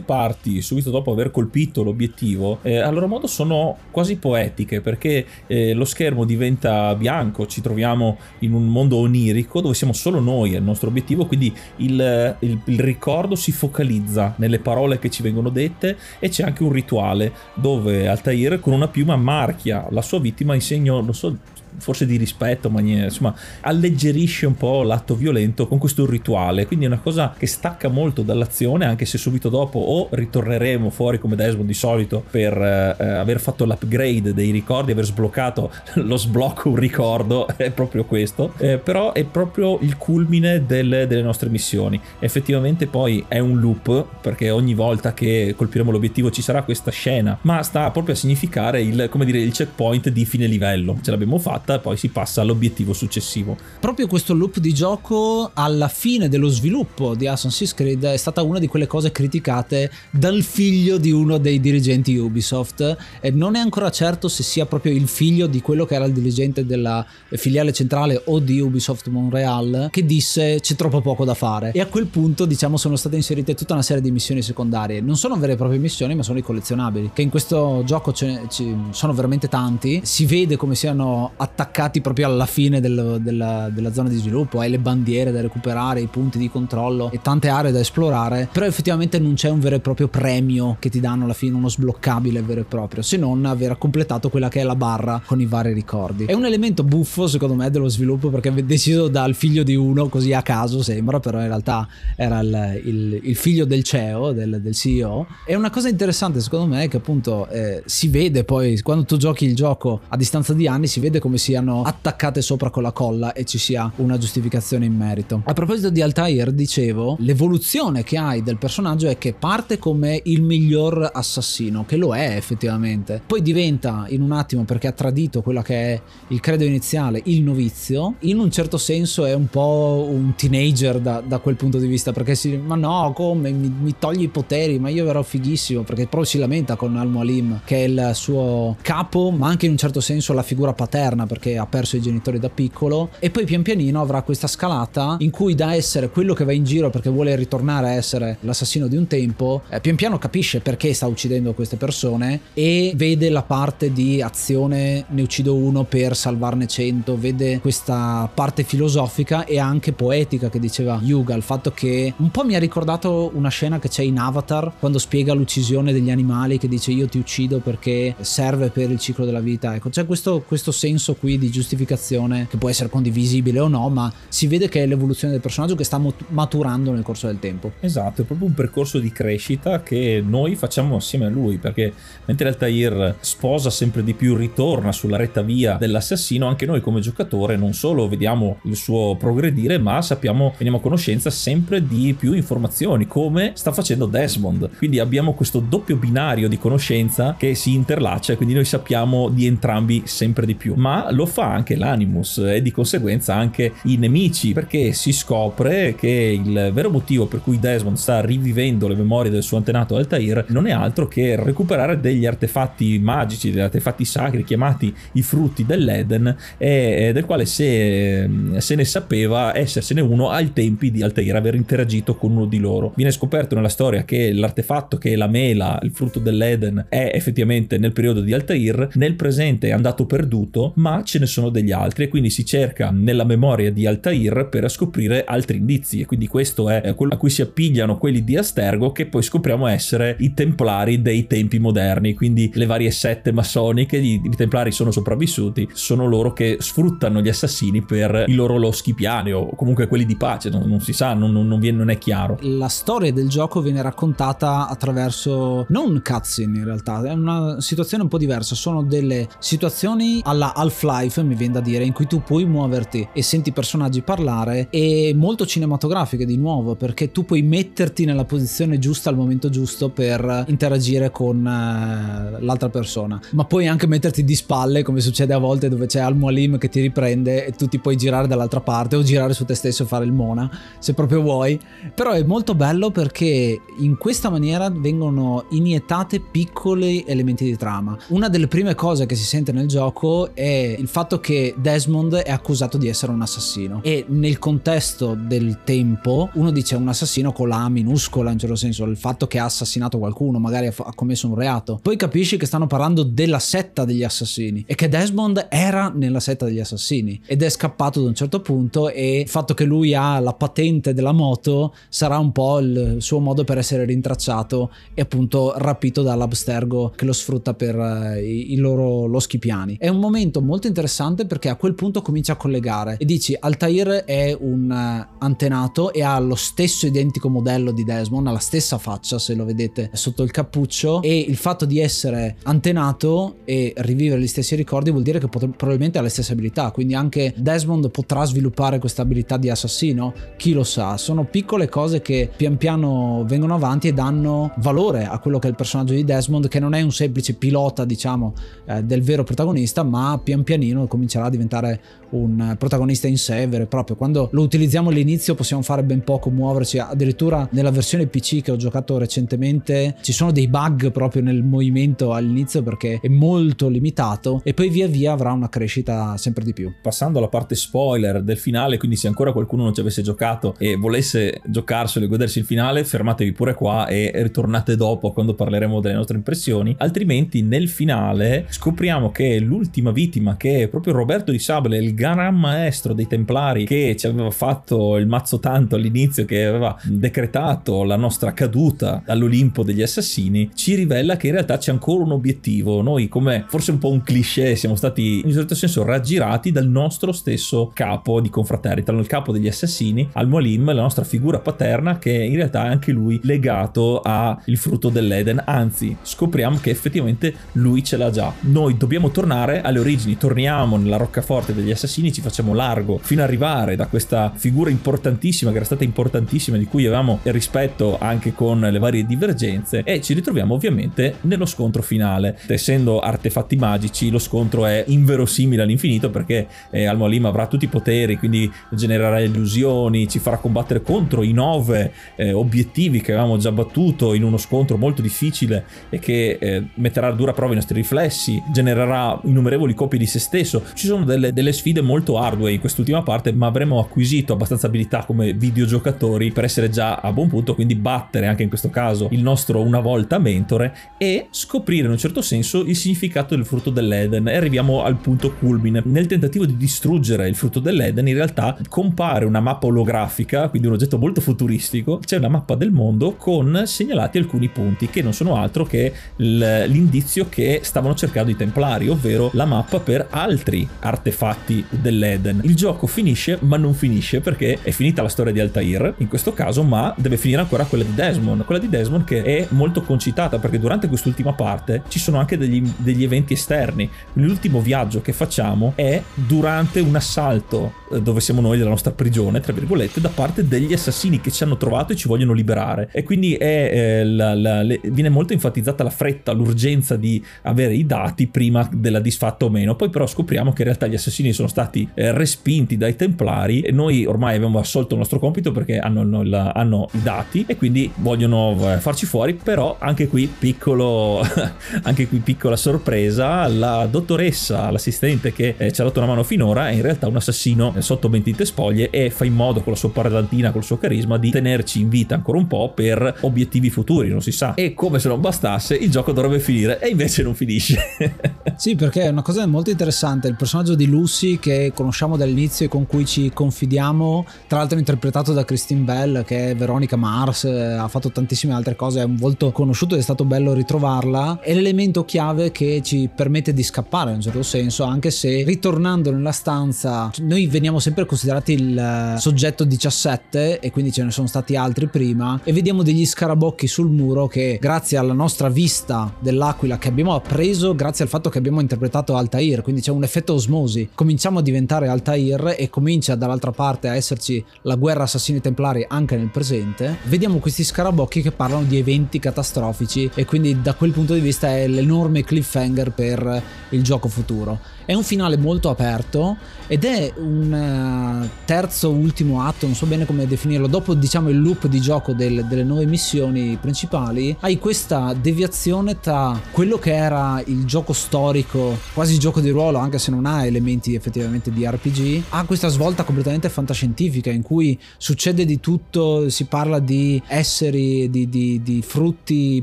parti, subito dopo aver colpito l'obiettivo, eh, a loro modo sono quasi poetiche perché eh, lo schermo diventa bianco, ci troviamo in un mondo onirico dove siamo solo noi, è il nostro obiettivo emotivo, quindi il, il, il, ricordo si focalizza nelle parole che ci vengono dette e c'è anche un rituale dove Altair con una piuma marchia la sua vittima in segno, non so forse di rispetto, ma insomma alleggerisce un po' l'atto violento con questo rituale, quindi è una cosa che stacca molto dall'azione, anche se subito dopo o ritorneremo fuori come Desmond di solito per eh, aver fatto l'upgrade dei ricordi, aver sbloccato lo sblocco un ricordo, è proprio questo, eh, però è proprio il culmine del, delle nostre missioni. Effettivamente poi è un loop, perché ogni volta che colpiremo l'obiettivo ci sarà questa scena, ma sta proprio a significare il, come dire, il checkpoint di fine livello. Ce l'abbiamo fatto fatta, poi si passa all'obiettivo successivo. Proprio questo loop di gioco alla fine dello sviluppo di Assassin's Creed è stata una di quelle cose criticate dal figlio di uno dei dirigenti Ubisoft e non è ancora certo se sia proprio il figlio di quello che era il dirigente della filiale centrale o di Ubisoft Montreal che disse c'è troppo poco da fare e a quel punto diciamo sono state inserite tutta una serie di missioni secondarie. Non sono vere e proprie missioni ma sono i collezionabili che in questo gioco ce ne, sono veramente tanti. Si vede come siano attaccati proprio alla fine del, della, della, zona di sviluppo, hai le bandiere da recuperare, i punti di controllo e tante aree da esplorare, però effettivamente non c'è un vero e proprio premio che ti danno alla fine, uno sbloccabile vero e proprio, se non aver completato quella che è la barra con i vari ricordi. È un elemento buffo secondo me dello sviluppo perché è deciso dal figlio di uno, così a caso sembra, però in realtà era il, il, il figlio del CEO, del, del, CEO. E una cosa interessante secondo me è che appunto eh, si vede poi, quando tu giochi il gioco a distanza di anni, si vede come siano attaccate sopra con la colla e ci sia una giustificazione in merito. A proposito di Altair, dicevo, l'evoluzione che hai del personaggio è che parte come il miglior assassino, che lo è effettivamente, poi diventa in un attimo perché ha tradito quello che è il credo iniziale, il novizio, in un certo senso è un po' un teenager da, da quel punto di vista, perché si ma no, come? Mi, mi togli i poteri, ma io verrò fighissimo, perché proprio si lamenta con Al-Mualim, che è il suo capo, ma anche in un certo senso la figura paterna, perché ha perso i genitori da piccolo e poi pian pianino avrà questa scalata in cui da essere quello che va in giro perché vuole ritornare a essere l'assassino di un tempo, eh, pian piano capisce perché sta uccidendo queste persone e vede la parte di azione ne uccido uno per salvarne cento, vede questa parte filosofica e anche poetica che diceva Yuga, il fatto che un po' mi ha ricordato una scena che c'è in Avatar quando spiega l'uccisione degli animali che dice io ti uccido perché serve per il ciclo della vita, ecco c'è questo, questo senso qui di giustificazione che può essere condivisibile o no, ma si vede che è l'evoluzione del personaggio che sta maturando nel corso del tempo. Esatto, è proprio un percorso di crescita che noi facciamo assieme a lui, perché mentre Altair sposa sempre di più, ritorna sulla retta via dell'assassino, anche noi come giocatore non solo vediamo il suo progredire, ma sappiamo, veniamo a conoscenza sempre di più informazioni, come sta facendo Desmond. Quindi abbiamo questo doppio binario di conoscenza che si interlaccia quindi noi sappiamo di entrambi sempre di più. Ma lo fa anche l'Animus e di conseguenza anche i nemici, perché si scopre che il vero motivo per cui Desmond sta rivivendo le memorie del suo antenato Altair non è altro che recuperare degli artefatti magici, degli artefatti sacri chiamati i frutti dell'Eden, e del quale se, se ne sapeva essersene uno ai tempi di Altair, aver interagito con uno di loro. Viene scoperto nella storia che l'artefatto che è la mela, il frutto dell'Eden, è effettivamente nel periodo di Altair, nel presente è andato perduto, ma ce ne sono degli altri e quindi si cerca nella memoria di Altair per scoprire altri indizi. E quindi questo è quello a cui si appigliano quelli di Astergo che poi scopriamo essere i templari dei tempi moderni, quindi le varie sette massoniche, i, i templari sono sopravvissuti, sono loro che sfruttano gli assassini per i loro loschi piani o comunque quelli di pace, non, non si sa, non, non, viene, non, è chiaro. La storia del gioco viene raccontata attraverso non cutscene in realtà, è una situazione un po' diversa, sono delle situazioni alla Half-Life, mi viene da dire, in cui tu puoi muoverti e senti personaggi parlare e molto cinematografiche di nuovo, perché tu puoi metterti nella posizione giusta al momento giusto per interagire con uh, l'altra persona, ma puoi anche metterti di spalle come succede a volte dove c'è Al-Mualim che ti riprende e tu ti puoi girare dall'altra parte o girare su te stesso e fare il mona se proprio vuoi, però è molto bello perché in questa maniera vengono iniettate piccoli elementi di trama. Una delle prime cose che si sente nel gioco è il fatto che Desmond è accusato di essere un assassino e nel contesto del tempo uno dice un assassino con la A minuscola in certo senso, il fatto che ha assassinato qualcuno, magari ha commesso un reato. Poi capisci che stanno parlando della setta degli assassini e che Desmond era nella setta degli assassini ed è scappato da un certo punto e il fatto che lui ha la patente della moto sarà un po' il suo modo per essere rintracciato e appunto rapito dall'Abstergo che lo sfrutta per i, i, loro loschi piani. È un momento molto interessante perché a quel punto comincia a collegare e dici Altair è un uh, antenato e ha lo stesso identico modello di Desmond, ha la stessa faccia se lo vedete sotto il cappuccio e il fatto di essere antenato e rivivere gli stessi ricordi vuol dire che pot- probabilmente ha le stesse abilità, quindi anche Desmond potrà sviluppare questa abilità di assassino, chi lo sa, sono piccole cose che pian piano vengono avanti e danno valore a quello che è il personaggio di Desmond che non è un semplice pilota diciamo eh, del vero protagonista ma pian pianino comincerà a diventare un protagonista in sé vero proprio. Quando lo utilizziamo all'inizio possiamo fare ben poco muoverci. Addirittura nella versione PC che ho giocato recentemente ci sono dei bug proprio nel movimento all'inizio perché è molto limitato e poi via via avrà una crescita sempre di più. Passando alla parte spoiler del finale quindi se ancora qualcuno non ci avesse giocato e volesse giocarselo e godersi il finale fermatevi pure qua e ritornate dopo quando parleremo delle nostre impressioni. Altrimenti nel finale scopriamo che l'ultima vittima che è proprio Roberto di Sable il gran maestro dei Templari che ci aveva fatto il mazzo tanto all'inizio, che aveva decretato la nostra caduta dall'Olimpo degli assassini, ci rivela che in realtà c'è ancora un obiettivo. Noi, come forse un po' un cliché, siamo stati in un certo senso raggirati dal nostro stesso capo di confraternita, il capo degli assassini, Al-Mualim, la nostra figura paterna, che in realtà è anche lui legato al frutto dell'Eden. Anzi, scopriamo che effettivamente lui ce l'ha già. Noi dobbiamo tornare alle origini, torniamo nella roccaforte degli assassini ci facciamo largo fino ad arrivare da questa figura importantissima che era stata importantissima di cui avevamo rispetto anche con le varie divergenze e ci ritroviamo ovviamente nello scontro finale. Essendo artefatti magici lo scontro è inverosimile all'infinito perché eh, Al-Mualim avrà tutti i poteri quindi genererà illusioni ci farà combattere contro i nove eh, obiettivi che avevamo già battuto in uno scontro molto difficile e che eh, metterà a dura prova i nostri riflessi genererà innumerevoli copie di se stesso. Ci sono delle, delle sfide molto hardware in quest'ultima parte, ma avremo acquisito abbastanza abilità come videogiocatori per essere già a buon punto, quindi battere anche in questo caso il nostro una volta mentore e scoprire in un certo senso il significato del frutto dell'Eden. E arriviamo al punto culmine. Nel tentativo di distruggere il frutto dell'Eden in realtà compare una mappa olografica, quindi un oggetto molto futuristico, c'è una mappa del mondo con segnalati alcuni punti che non sono altro che l'indizio che stavano cercando i templari, ovvero la mappa per altri artefatti dell'Eden. Il gioco finisce, ma non finisce perché è finita la storia di Altair in questo caso, ma deve finire ancora quella di Desmond. Quella di Desmond che è molto concitata perché durante quest'ultima parte ci sono anche degli, degli eventi esterni. L'ultimo viaggio che facciamo è durante un assalto eh, dove siamo noi della nostra prigione, tra virgolette, da parte degli assassini che ci hanno trovato e ci vogliono liberare. E quindi è, eh, la, la, le, viene molto enfatizzata la fretta, l'urgenza di avere i dati prima della disfatta o meno. Poi però scopriamo che in realtà gli assassini sono stati eh, respinti dai templari e noi ormai abbiamo assolto il nostro compito perché hanno, hanno, hanno i dati e quindi vogliono eh, farci fuori, però anche qui piccolo, anche qui piccola sorpresa, la dottoressa, l'assistente che eh, ci ha dato una mano finora è in realtà un assassino eh, sotto mentite spoglie e fa in modo con la sua parlantina, col suo carisma di tenerci in vita ancora un po' per obiettivi futuri, non si sa. E come se non bastasse, il gioco dovrebbe finire e invece non finisce. sì, perché è una cosa molto interessante, il personaggio di Lucy che conosciamo dall'inizio e con cui ci confidiamo, tra l'altro interpretato da Christine Bell che è Veronica Mars, eh, ha fatto tantissime altre cose, è un volto conosciuto ed è stato bello ritrovarla, è l'elemento chiave che ci permette di scappare in un certo senso, anche se ritornando nella stanza noi veniamo sempre considerati il eh, soggetto 17 e quindi ce ne sono stati altri prima e vediamo degli scarabocchi sul muro che grazie alla nostra vista dell'aquila che abbiamo appreso grazie al fatto che abbiamo interpretato Altair, quindi c'è un effetto osmosi, cominciamo a diventare Altair e comincia dall'altra parte a esserci la guerra assassini templari anche nel presente, vediamo questi scarabocchi che parlano di eventi catastrofici e quindi da quel punto di vista è l'enorme cliffhanger per il gioco futuro. È un finale molto aperto ed è un uh, terzo ultimo atto, non so bene come definirlo, dopo diciamo il loop di gioco del, delle nuove missioni principali, hai questa deviazione tra quello che era il gioco storico, quasi gioco di ruolo, anche se non ha elementi effettivamente di RPG, ha questa svolta completamente fantascientifica in cui succede di tutto, si parla di esseri, di, di, di frutti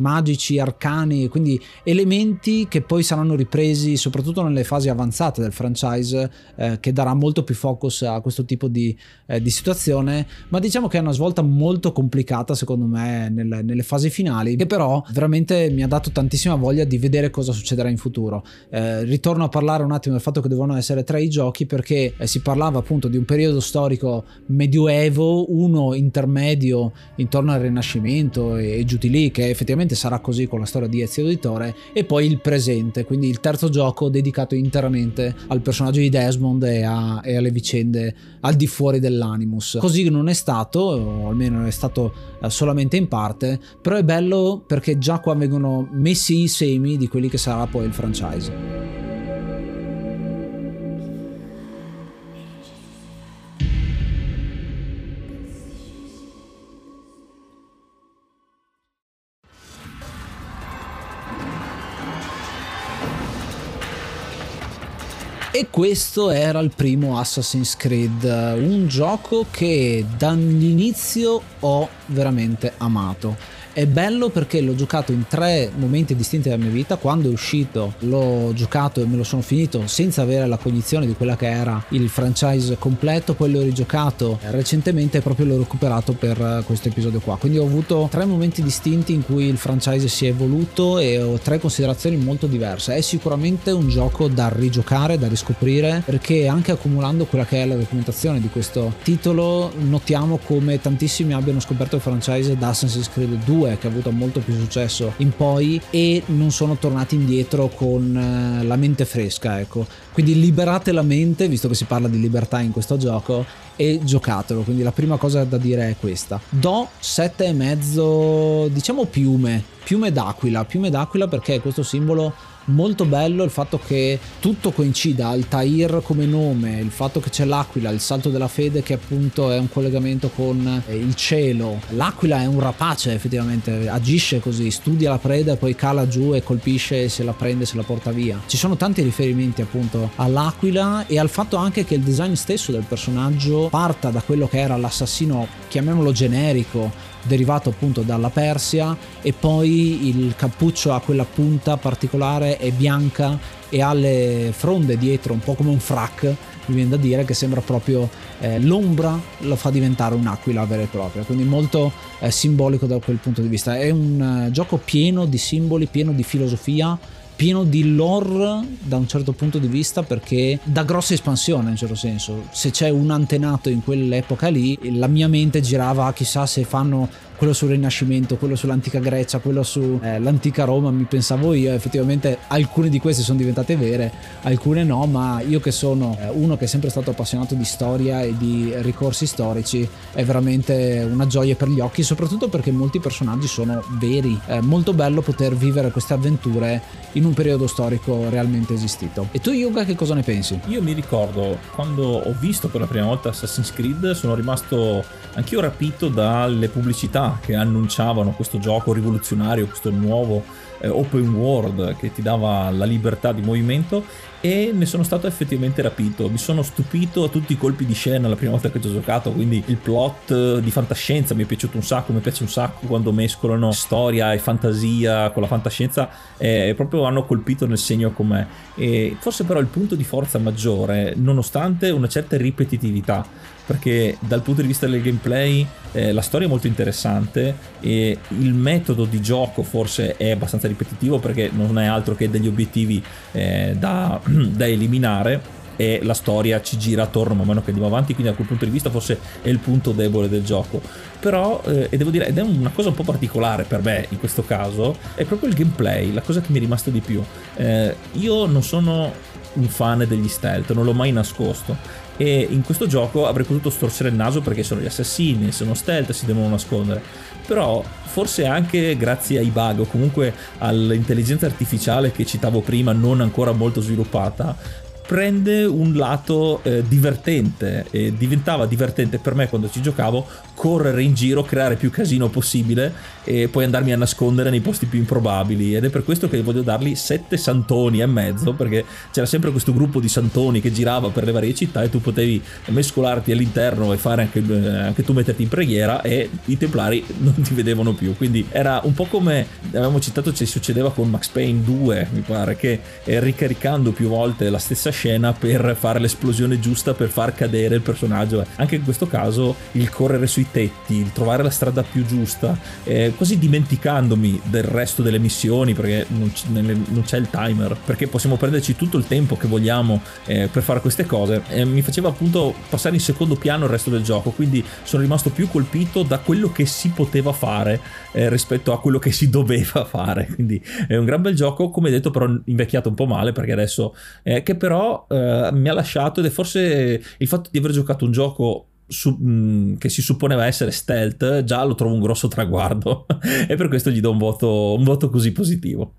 magici, arcani, quindi elementi che poi saranno ripresi soprattutto nelle fasi avanzate avanzata del franchise eh, che darà molto più focus a questo tipo di, eh, di, situazione, ma diciamo che è una svolta molto complicata secondo me nelle, nelle, fasi finali, che però veramente mi ha dato tantissima voglia di vedere cosa succederà in futuro. Eh, ritorno a parlare un attimo del fatto che devono essere tre i giochi perché eh, si parlava appunto di un periodo storico medioevo, uno intermedio intorno al Rinascimento e, e giù di lì, che effettivamente sarà così con la storia di Ezio Auditore, e poi il presente, quindi il terzo gioco dedicato interamente direttamente al personaggio di Desmond e, a, e alle vicende al di fuori dell'Animus. Così non è stato, o almeno è stato eh, solamente in parte, però è bello perché già qua vengono messi i semi di quelli che sarà poi il franchise. E questo era il primo Assassin's Creed, un gioco che dall'inizio ho veramente amato è bello perché l'ho giocato in tre momenti distinti della mia vita. Quando è uscito l'ho giocato e me lo sono finito senza avere la cognizione di quella che era il franchise completo. Poi l'ho rigiocato recentemente e proprio l'ho recuperato per questo episodio qua. Quindi ho avuto tre momenti distinti in cui il franchise si è evoluto e ho tre considerazioni molto diverse. È sicuramente un gioco da rigiocare, da riscoprire perché anche accumulando quella che è la documentazione di questo titolo notiamo come tantissimi abbiano scoperto il franchise da Assassin's Creed 2 2 che ha avuto molto più successo in poi e non sono tornati indietro con eh, la mente fresca ecco. Quindi liberate la mente visto che si parla di libertà in questo gioco e giocatelo. Quindi la prima cosa da dire è questa. Do 7,5 diciamo piume piume d'aquila. Piume d'aquila perché questo simbolo molto bello il fatto che tutto coincida, Altair come nome, il fatto che c'è l'aquila, il salto della fede che appunto è un collegamento con eh, il cielo. L'aquila è un rapace effettivamente, agisce così, studia la preda e poi cala giù e colpisce e se la prende, se la porta via. Ci sono tanti riferimenti appunto all'aquila e al fatto anche che il design stesso del personaggio parta da quello che era l'assassino, chiamiamolo generico, derivato appunto dalla Persia e poi il cappuccio ha quella punta particolare è bianca e ha le fronde dietro un po' come un frac mi viene da dire che sembra proprio eh, l'ombra lo fa diventare un'aquila vera e propria quindi molto eh, simbolico da quel punto di vista. È un uh, gioco pieno di simboli pieno di filosofia pieno di lore da un certo punto di vista perché dà grossa espansione in un certo senso. Se c'è un antenato in quell'epoca lì, la mia mente girava chissà se fanno quello sul Rinascimento, quello sull'antica Grecia, quello sull'antica eh, Roma, mi pensavo io, effettivamente alcune di queste sono diventate vere, alcune no, ma io che sono eh, uno che è sempre stato appassionato di storia e di ricorsi storici, è veramente una gioia per gli occhi, soprattutto perché molti personaggi sono veri. È molto bello poter vivere queste avventure in un periodo storico realmente esistito. E tu Yuga che cosa ne pensi? Io mi ricordo quando ho visto per la prima volta Assassin's Creed, sono rimasto anch'io rapito dalle pubblicità che annunciavano questo gioco rivoluzionario, questo nuovo eh, open world che ti dava la libertà di movimento e ne sono stato effettivamente rapito. Mi sono stupito a tutti i colpi di scena la prima volta che ci ho giocato, quindi il plot eh, di fantascienza mi è piaciuto un sacco, mi piace un sacco quando mescolano storia e fantasia con la fantascienza e proprio hanno colpito nel segno con me. E forse però il punto di forza maggiore, nonostante una certa ripetitività, perché dal punto di vista del gameplay eh, la storia è molto interessante e il metodo di gioco forse è abbastanza ripetitivo perché non è altro che degli obiettivi eh, da, da eliminare e la storia ci gira attorno man mano che andiamo avanti, quindi da quel punto di vista forse è il punto debole del gioco. Però, eh, e devo dire, ed è una cosa un po' particolare per me in questo caso, è proprio il gameplay, la cosa che mi è rimasta di più. Eh, io non sono un fan degli stealth, non l'ho mai nascosto e in questo gioco avrei potuto storsere il naso perché sono gli assassini, sono stealth, si devono nascondere. Però forse anche grazie ai bug o comunque all'intelligenza artificiale che citavo prima, non ancora molto sviluppata, prende un lato eh, divertente e diventava divertente per me quando ci giocavo correre in giro, creare più casino possibile e poi andarmi a nascondere nei posti più improbabili. Ed è per questo che voglio dargli sette santoni e mezzo perché c'era sempre questo gruppo di santoni che girava per le varie città e tu potevi mescolarti all'interno e fare anche, eh, anche tu metterti in preghiera e i templari non ti vedevano più. Quindi era un po' come avevamo citato ci succedeva con Max Payne 2 mi pare che eh, ricaricando più volte la stessa scena scena per fare l'esplosione giusta per far cadere il personaggio. Anche in questo caso il correre sui tetti, il trovare la strada più giusta, eh, quasi dimenticandomi del resto delle missioni perché non, c- non, c'è il timer, perché possiamo prenderci tutto il tempo che vogliamo eh, per fare queste cose. Eh, mi faceva appunto passare in secondo piano il resto del gioco, quindi sono rimasto più colpito da quello che si poteva fare eh, rispetto a quello che si doveva fare. Quindi è un gran bel gioco, come detto, però invecchiato un po' male perché adesso eh, che però eh, mi ha lasciato ed è forse il fatto di aver giocato un gioco su, mh, che si supponeva essere stealth già lo trovo un grosso traguardo e per questo gli do un voto, un voto così positivo.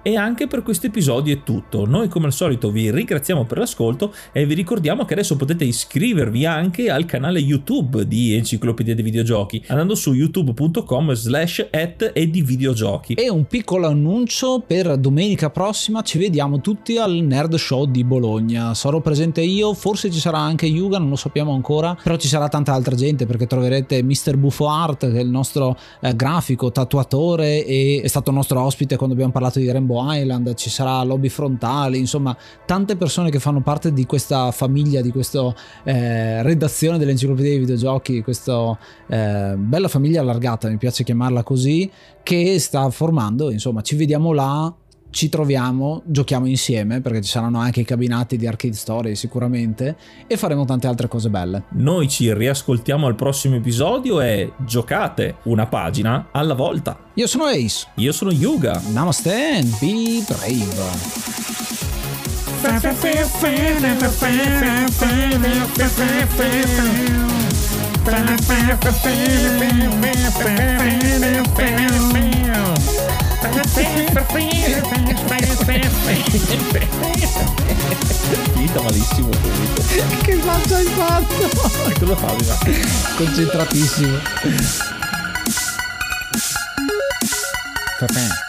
E anche per questo episodio è tutto. Noi come al solito vi ringraziamo per l'ascolto e vi ricordiamo che adesso potete iscrivervi anche al canale YouTube di Enciclopedia dei Videogiochi andando su youtube.com slash at e di videogiochi. E un piccolo annuncio per domenica prossima ci vediamo tutti al Nerd Show di Bologna. Sarò presente io, forse ci sarà anche Yuga, non lo sappiamo ancora, però ci sarà tanta altra gente perché troverete Mr. Buffo Art che è il nostro eh, grafico, tatuatore e è stato nostro ospite quando abbiamo parlato di Rainbow Island, ci sarà Lobby Frontale, insomma tante persone che fanno parte di questa famiglia, di questa eh, redazione dell'enciclopedia dei videogiochi, questa eh, bella famiglia allargata, mi piace chiamarla così, che sta formando, insomma ci vediamo là ci troviamo, giochiamo insieme perché ci saranno anche i cabinati di Arcade Story sicuramente e faremo tante altre cose belle. Noi ci riascoltiamo al prossimo episodio e giocate una pagina alla volta. Io sono Ace. Io sono Yuga. Namaste and be brave. Finita malissimo Che faccia hai fatto? Cosa fa? Concentratissimo. Perfetto.